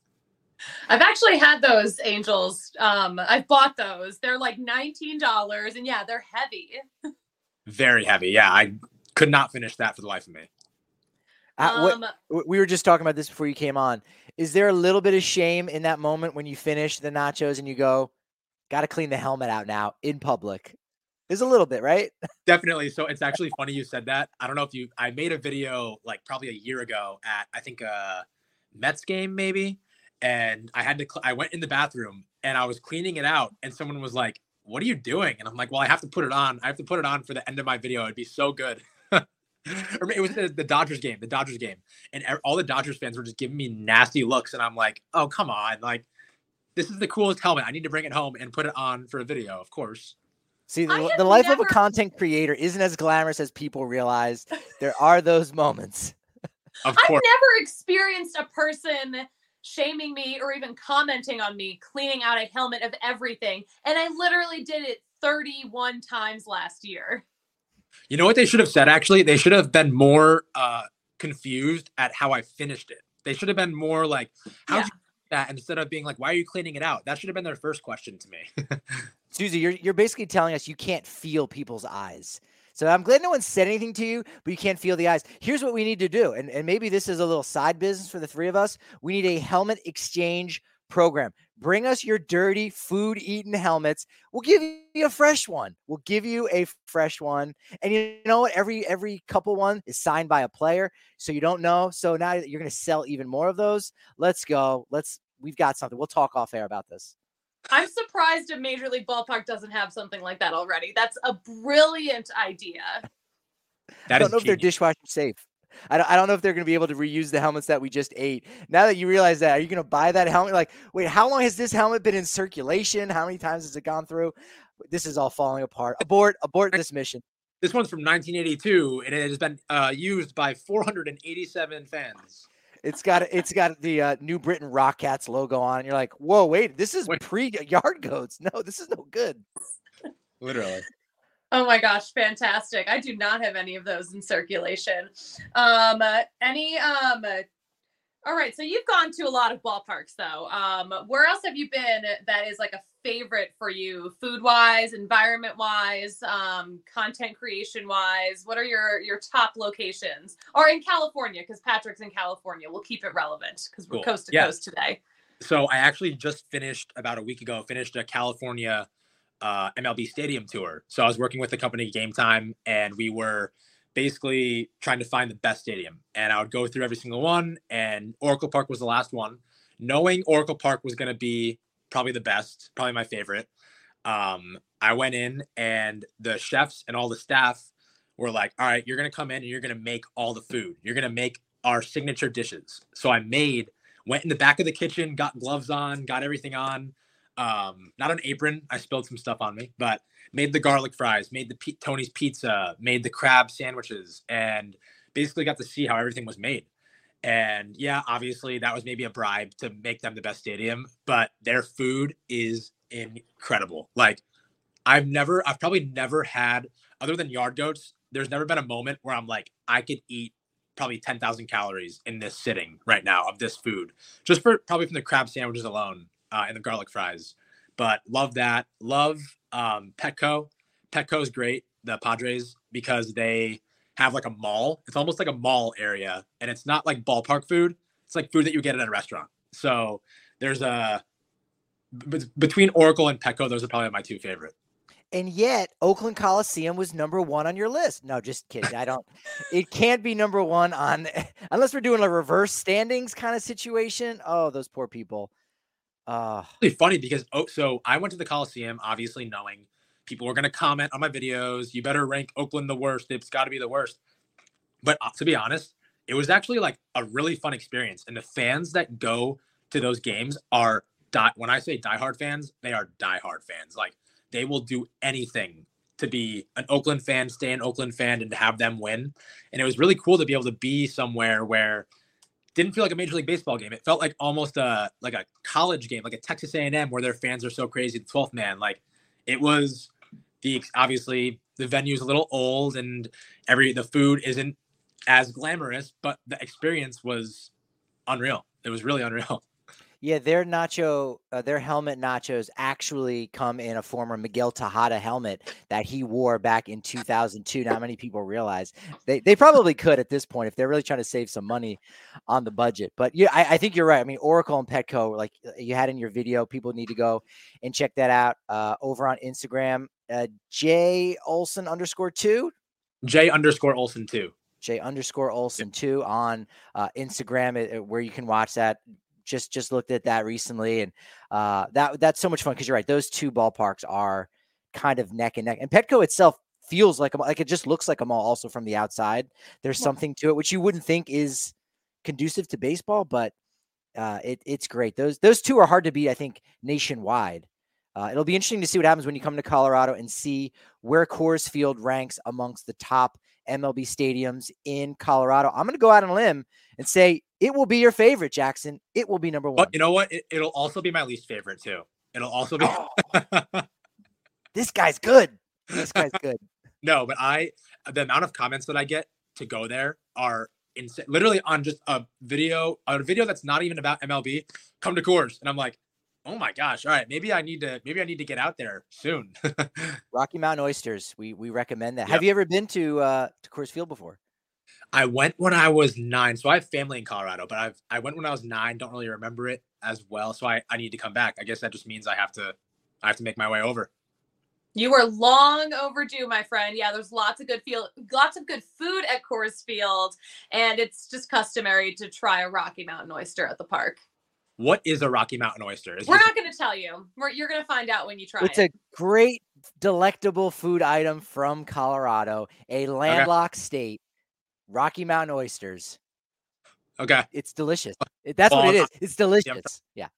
I've actually had those angels. Um, I've bought those. They're like nineteen dollars, and yeah, they're heavy. Very heavy. Yeah, I could not finish that for the life of me. Uh, um, what, we were just talking about this before you came on. Is there a little bit of shame in that moment when you finish the nachos and you go, "Got to clean the helmet out now in public"? There's a little bit, right? Definitely. So it's actually funny you said that. I don't know if you. I made a video like probably a year ago at I think a Mets game maybe, and I had to. Cl- I went in the bathroom and I was cleaning it out, and someone was like, "What are you doing?" And I'm like, "Well, I have to put it on. I have to put it on for the end of my video. It'd be so good." or it was the, the, Dodgers game, the Dodgers game, and all the Dodgers fans were just giving me nasty looks, and I'm like, oh come on, like this is the coolest helmet. I need to bring it home and put it on for a video, of course. See, the, the life never... of a content creator isn't as glamorous as people realize. There are those moments. Of course. I've never experienced a person shaming me or even commenting on me cleaning out a helmet of everything, and I literally did it 31 times last year. You know what they should have said? Actually, they should have been more uh, confused at how I finished it. They should have been more like, "How yeah. that?" Instead of being like, "Why are you cleaning it out?" That should have been their first question to me. Susie, you're you're basically telling us you can't feel people's eyes. So I'm glad no one said anything to you, but you can't feel the eyes. Here's what we need to do, and, and maybe this is a little side business for the three of us. We need a helmet exchange program. Bring us your dirty food eating helmets. We'll give you a fresh one. We'll give you a fresh one. And you know what? Every every couple one is signed by a player, so you don't know. So now you're going to sell even more of those. Let's go. Let's. We've got something. We'll talk off air about this. I'm surprised a Major League Ballpark doesn't have something like that already. That's a brilliant idea. That I don't know genius. if they're dishwasher safe. I don't, I don't know if they're going to be able to reuse the helmets that we just ate. Now that you realize that, are you going to buy that helmet? Like, wait, how long has this helmet been in circulation? How many times has it gone through? This is all falling apart. Abort, abort this mission. This one's from 1982, and it has been uh, used by 487 fans. It's got it's got the uh, New Britain Rock Cats logo on. You're like, whoa, wait, this is pre yard goats. No, this is no good. Literally. Oh my gosh, fantastic. I do not have any of those in circulation. Um uh, any um uh, all right, so you've gone to a lot of ballparks though. Um where else have you been that is like a favorite for you food wise, environment wise, um content creation wise? What are your your top locations? Or in California cuz Patrick's in California. We'll keep it relevant cuz we're cool. coast to yeah. coast today. So I actually just finished about a week ago finished a California uh, MLB Stadium tour. So I was working with the company Game Time, and we were basically trying to find the best stadium. And I would go through every single one, and Oracle Park was the last one. Knowing Oracle Park was going to be probably the best, probably my favorite. Um, I went in, and the chefs and all the staff were like, "All right, you're going to come in and you're going to make all the food. You're going to make our signature dishes." So I made, went in the back of the kitchen, got gloves on, got everything on um, not an apron. I spilled some stuff on me, but made the garlic fries, made the P- Tony's pizza, made the crab sandwiches, and basically got to see how everything was made. And yeah, obviously that was maybe a bribe to make them the best stadium, but their food is incredible. Like I've never, I've probably never had, other than yard goats, there's never been a moment where I'm like, I could eat probably 10,000 calories in this sitting right now of this food, just for probably from the crab sandwiches alone uh, and the garlic fries. But love that. Love um, Petco. Petco is great. The Padres because they have like a mall. It's almost like a mall area, and it's not like ballpark food. It's like food that you get at a restaurant. So there's a b- between Oracle and Petco, those are probably my two favorite. And yet, Oakland Coliseum was number one on your list. No, just kidding. I don't. it can't be number one on unless we're doing a reverse standings kind of situation. Oh, those poor people. Uh, really funny because oh, so I went to the Coliseum, obviously knowing people were going to comment on my videos. You better rank Oakland the worst. It's got to be the worst. But uh, to be honest, it was actually like a really fun experience. And the fans that go to those games are die. When I say diehard fans, they are diehard fans. Like they will do anything to be an Oakland fan, stay an Oakland fan, and to have them win. And it was really cool to be able to be somewhere where didn't feel like a major league baseball game. It felt like almost a like a college game, like a Texas A&M where their fans are so crazy. The 12th man, like it was the obviously the venue's a little old and every the food isn't as glamorous, but the experience was unreal. It was really unreal. Yeah, their nacho, uh, their helmet nachos actually come in a former Miguel Tejada helmet that he wore back in 2002. Not many people realize they, they probably could at this point if they're really trying to save some money on the budget. But yeah, I, I think you're right. I mean, Oracle and Petco, like uh, you had in your video, people need to go and check that out uh, over on Instagram. Uh, J Olson underscore two. J underscore Olson two. J underscore Olson two on uh, Instagram, uh, where you can watch that just just looked at that recently, and uh, that that's so much fun because you're right; those two ballparks are kind of neck and neck. And Petco itself feels like a like it just looks like a mall also from the outside. There's something to it which you wouldn't think is conducive to baseball, but uh, it, it's great. Those those two are hard to beat. I think nationwide. Uh, it'll be interesting to see what happens when you come to Colorado and see where Coors Field ranks amongst the top MLB stadiums in Colorado. I'm going to go out on a limb and say it will be your favorite, Jackson. It will be number one. But you know what? It, will also be my least favorite too. It'll also be. Oh. this guy's good. This guy's good. no, but I the amount of comments that I get to go there are insane. Literally on just a video, a video that's not even about MLB. Come to Coors, and I'm like, oh my gosh! All right, maybe I need to maybe I need to get out there soon. Rocky Mountain Oysters. We we recommend that. Yep. Have you ever been to uh to Coors Field before? I went when I was nine. So I have family in Colorado, but I've I went when I was nine. Don't really remember it as well. So I, I need to come back. I guess that just means I have to I have to make my way over. You were long overdue, my friend. Yeah, there's lots of good field, lots of good food at Coors Field, and it's just customary to try a Rocky Mountain oyster at the park. What is a Rocky Mountain oyster? Is We're not going to tell you. We're, you're going to find out when you try it's it. It's a great, delectable food item from Colorado, a landlocked okay. state Rocky Mountain oysters. Okay. It's delicious. That's well, what it is. It's delicious. Yeah.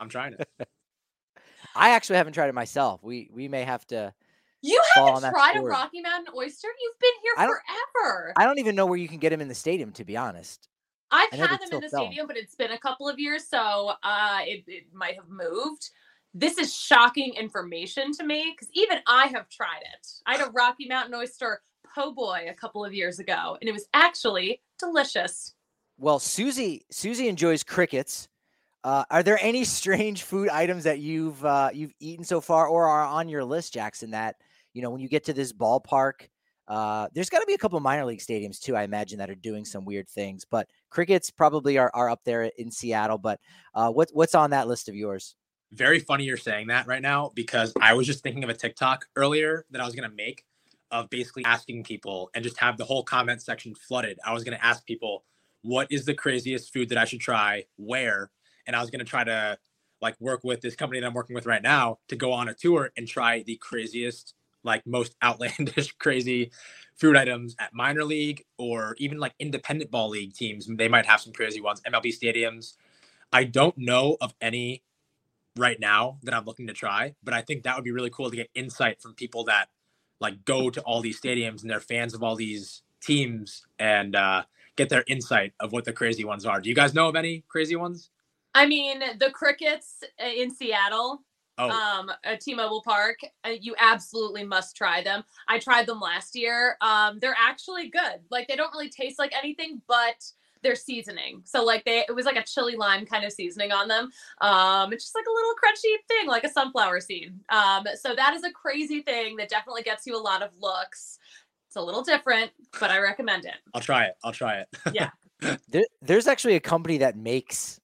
I'm trying it. I actually haven't tried it myself. We we may have to. You haven't tried a Rocky Mountain oyster? You've been here I forever. I don't even know where you can get them in the stadium, to be honest. I've had them in the stadium, but it's been a couple of years, so uh, it, it might have moved. This is shocking information to me because even I have tried it. I had a Rocky Mountain oyster po' boy a couple of years ago, and it was actually delicious. Well, Susie, Susie enjoys crickets. Uh, are there any strange food items that you've uh, you've eaten so far, or are on your list, Jackson? That you know, when you get to this ballpark, uh, there's got to be a couple minor league stadiums too. I imagine that are doing some weird things, but crickets probably are, are up there in Seattle. But uh, what what's on that list of yours? Very funny you're saying that right now because I was just thinking of a TikTok earlier that I was gonna make of basically asking people and just have the whole comment section flooded. I was going to ask people, what is the craziest food that I should try? Where? And I was going to try to like work with this company that I'm working with right now to go on a tour and try the craziest, like most outlandish, crazy food items at minor league or even like independent ball league teams. They might have some crazy ones, MLB stadiums. I don't know of any right now that I'm looking to try, but I think that would be really cool to get insight from people that like go to all these stadiums and they're fans of all these teams and uh, get their insight of what the crazy ones are. Do you guys know of any crazy ones? I mean, the crickets uh, in Seattle, oh. um, at T-Mobile Park, uh, you absolutely must try them. I tried them last year. Um, they're actually good. Like they don't really taste like anything, but their seasoning. So like they it was like a chili lime kind of seasoning on them. Um it's just like a little crunchy thing like a sunflower seed. Um so that is a crazy thing that definitely gets you a lot of looks. It's a little different, but I recommend it. I'll try it. I'll try it. Yeah. there, there's actually a company that makes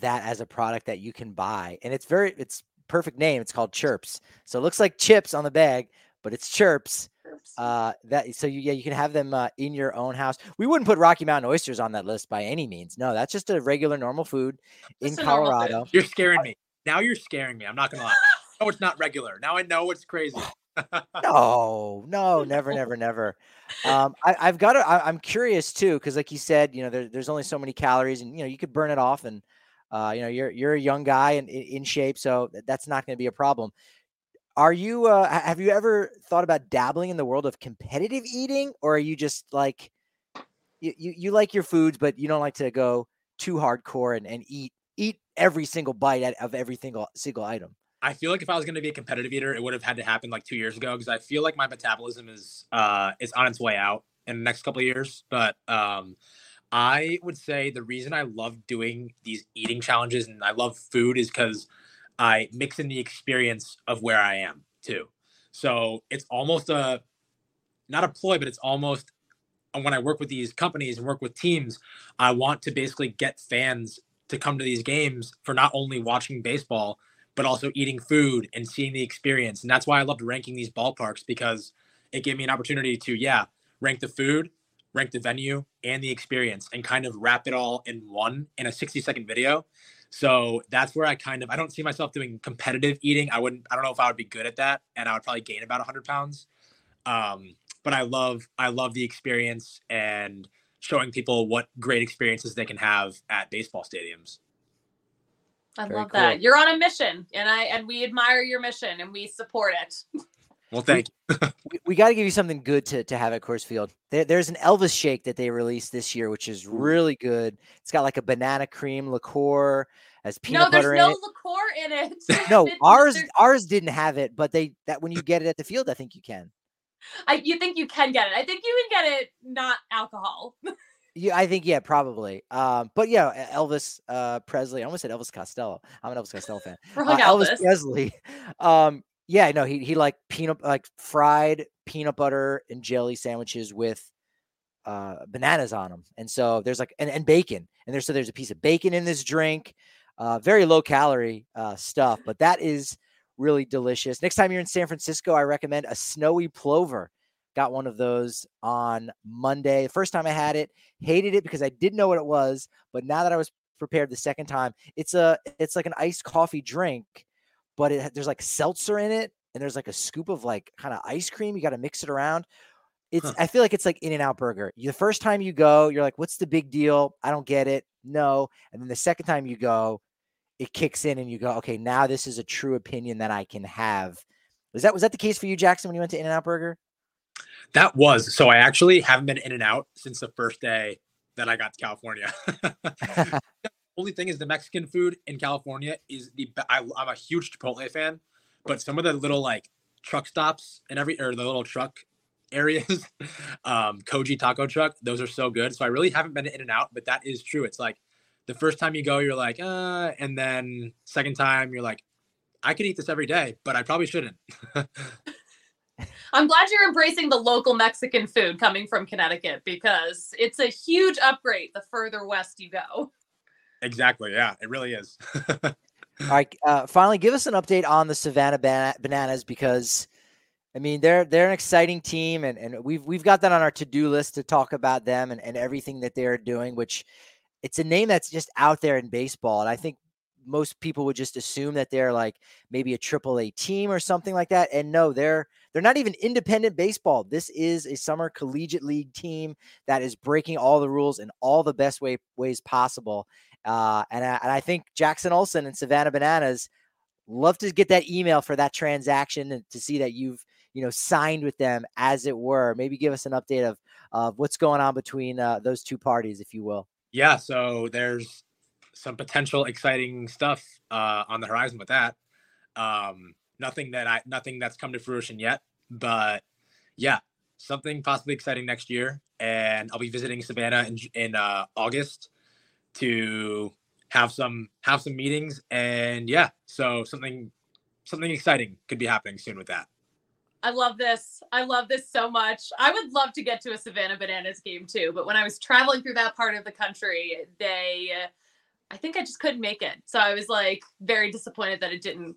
that as a product that you can buy, and it's very it's perfect name. It's called Chirps. So it looks like chips on the bag, but it's Chirps. Uh, that so you, yeah, you can have them uh, in your own house. We wouldn't put Rocky Mountain oysters on that list by any means. No, that's just a regular normal food in Colorado. You're scaring me. Now you're scaring me. I'm not gonna lie. No, it's not regular. Now I know it's crazy. no, no, never, never, never. Um, I, have got to, I, am curious too, because like you said, you know, there, there's only so many calories, and you know, you could burn it off, and uh, you know, you're you're a young guy and in shape, so that's not going to be a problem. Are you? Uh, have you ever thought about dabbling in the world of competitive eating, or are you just like you, you, you like your foods, but you don't like to go too hardcore and, and eat eat every single bite of every single single item? I feel like if I was going to be a competitive eater, it would have had to happen like two years ago because I feel like my metabolism is uh is on its way out in the next couple of years. But um, I would say the reason I love doing these eating challenges and I love food is because I mix in the experience of where I am too. So it's almost a not a ploy, but it's almost when I work with these companies and work with teams, I want to basically get fans to come to these games for not only watching baseball but also eating food and seeing the experience. And that's why I loved ranking these ballparks because it gave me an opportunity to, yeah, rank the food, rank the venue, and the experience and kind of wrap it all in one in a 60 second video. So that's where I kind of I don't see myself doing competitive eating. I wouldn't I don't know if I would be good at that and I would probably gain about 100 pounds. Um, but I love I love the experience and showing people what great experiences they can have at baseball stadiums. I Very love cool. that. You're on a mission, and I and we admire your mission, and we support it. Well, thank you. we, we got to give you something good to, to have at Coors Field. There, there's an Elvis shake that they released this year, which is really good. It's got like a banana cream liqueur, as peanut butter. no, butter in no liqueur in it. no, ours ours didn't have it, but they that when you get it at the field, I think you can. I you think you can get it? I think you can get it not alcohol. Yeah, I think yeah, probably. Um, but yeah, Elvis uh, Presley. I almost said Elvis Costello. I'm an Elvis Costello fan. Uh, Elvis. Elvis Presley. Um, yeah, no, he he like peanut like fried peanut butter and jelly sandwiches with uh, bananas on them, and so there's like and, and bacon, and there's so there's a piece of bacon in this drink. Uh, very low calorie uh, stuff, but that is really delicious. Next time you're in San Francisco, I recommend a snowy plover. Got one of those on Monday. The first time I had it, hated it because I didn't know what it was. But now that I was prepared the second time, it's a it's like an iced coffee drink, but it, there's like seltzer in it, and there's like a scoop of like kind of ice cream. You got to mix it around. It's huh. I feel like it's like In and Out Burger. the first time you go, you're like, "What's the big deal? I don't get it." No, and then the second time you go, it kicks in, and you go, "Okay, now this is a true opinion that I can have." Was that was that the case for you, Jackson, when you went to In and Out Burger? That was so. I actually haven't been in and out since the first day that I got to California. only thing is the Mexican food in California is the. I, I'm a huge Chipotle fan, but some of the little like truck stops and every or the little truck areas, um, Koji Taco Truck, those are so good. So I really haven't been in and out, but that is true. It's like the first time you go, you're like, uh, and then second time you're like, I could eat this every day, but I probably shouldn't. I'm glad you're embracing the local Mexican food coming from Connecticut because it's a huge upgrade the further west you go. Exactly. Yeah, it really is. All right. Uh, finally, give us an update on the Savannah Ban- Bananas because, I mean, they're they're an exciting team, and, and we've we've got that on our to do list to talk about them and, and everything that they're doing. Which it's a name that's just out there in baseball, and I think most people would just assume that they're like maybe a triple A team or something like that. And no, they're they're not even independent baseball. This is a summer collegiate league team that is breaking all the rules in all the best way ways possible. Uh, and, I, and I think Jackson Olson and Savannah Bananas love to get that email for that transaction and to see that you've you know signed with them as it were. Maybe give us an update of of what's going on between uh, those two parties, if you will. Yeah, so there's some potential exciting stuff uh, on the horizon with that. Um, nothing that I nothing that's come to fruition yet, but yeah, something possibly exciting next year. And I'll be visiting Savannah in in uh, August to have some have some meetings and yeah, so something something exciting could be happening soon with that. I love this. I love this so much. I would love to get to a Savannah Bananas game too, but when I was traveling through that part of the country, they I think I just couldn't make it. So I was like very disappointed that it didn't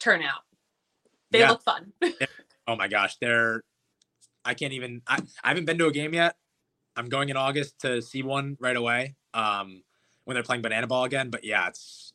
turn out. They Yeah. look fun. Oh my gosh, they're I can't even I, I haven't been to a game yet. I'm going in August to see one right away. Um when they're playing banana ball again. But yeah, it's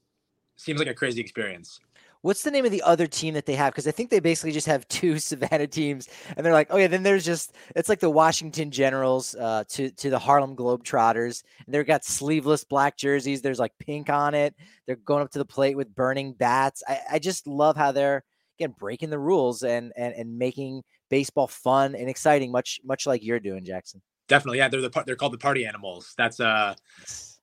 seems like a crazy experience. What's the name of the other team that they have? Because I think they basically just have two Savannah teams, and they're like, oh yeah, then there's just it's like the Washington Generals uh, to to the Harlem Globetrotters, and they've got sleeveless black jerseys. There's like pink on it. They're going up to the plate with burning bats. I, I just love how they're again breaking the rules and and and making baseball fun and exciting, much much like you're doing, Jackson. Definitely, yeah. They're the they're called the party animals. That's uh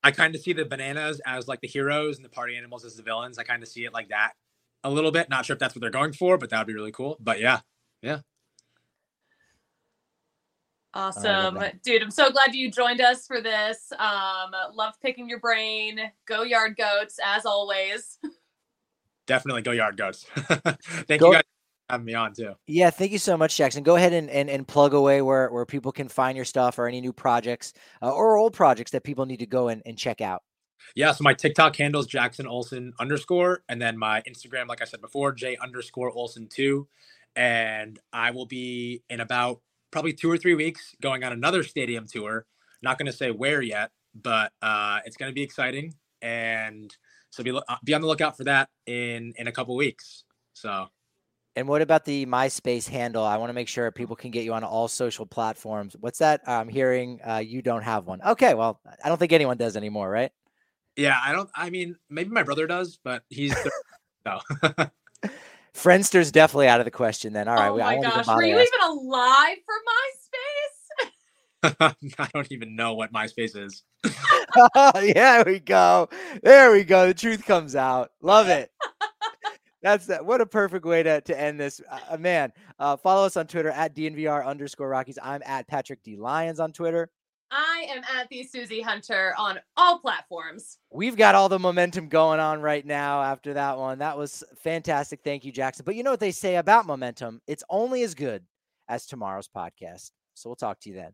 I kind of see the bananas as like the heroes and the party animals as the villains. I kind of see it like that a little bit. Not sure if that's what they're going for, but that would be really cool. But yeah, yeah. Awesome. Dude, I'm so glad you joined us for this. Um, love picking your brain. Go yard goats, as always. definitely go yard goats. Thank Go- you guys for having me on too. Yeah, thank you so much, Jackson. Go ahead and, and, and plug away where, where people can find your stuff or any new projects uh, or old projects that people need to go and, and check out. Yeah, so my TikTok handle is Jackson Olson underscore, and then my Instagram, like I said before, J underscore Olson two, and I will be in about probably two or three weeks going on another stadium tour. Not going to say where yet, but uh, it's going to be exciting, and so be uh, be on the lookout for that in in a couple weeks. So And what about the MySpace handle? I want to make sure people can get you on all social platforms. What's that? I'm hearing uh, you don't have one. Okay, well, I don't think anyone does anymore, right? yeah, I don't. I mean, maybe my brother does, but he's no. Friendster's definitely out of the question then. All right, oh we- I my won't even gosh. Were you asking. even alive for MySpace? I don't even know what MySpace is. yeah, we go. There we go. The truth comes out. Love it. That's that. What a perfect way to, to end this. Uh, man, uh, follow us on Twitter at DNVR underscore Rockies. I'm at Patrick D. Lyons on Twitter. I am at the Susie Hunter on all platforms. We've got all the momentum going on right now after that one. That was fantastic. Thank you, Jackson. But you know what they say about momentum? It's only as good as tomorrow's podcast. So we'll talk to you then.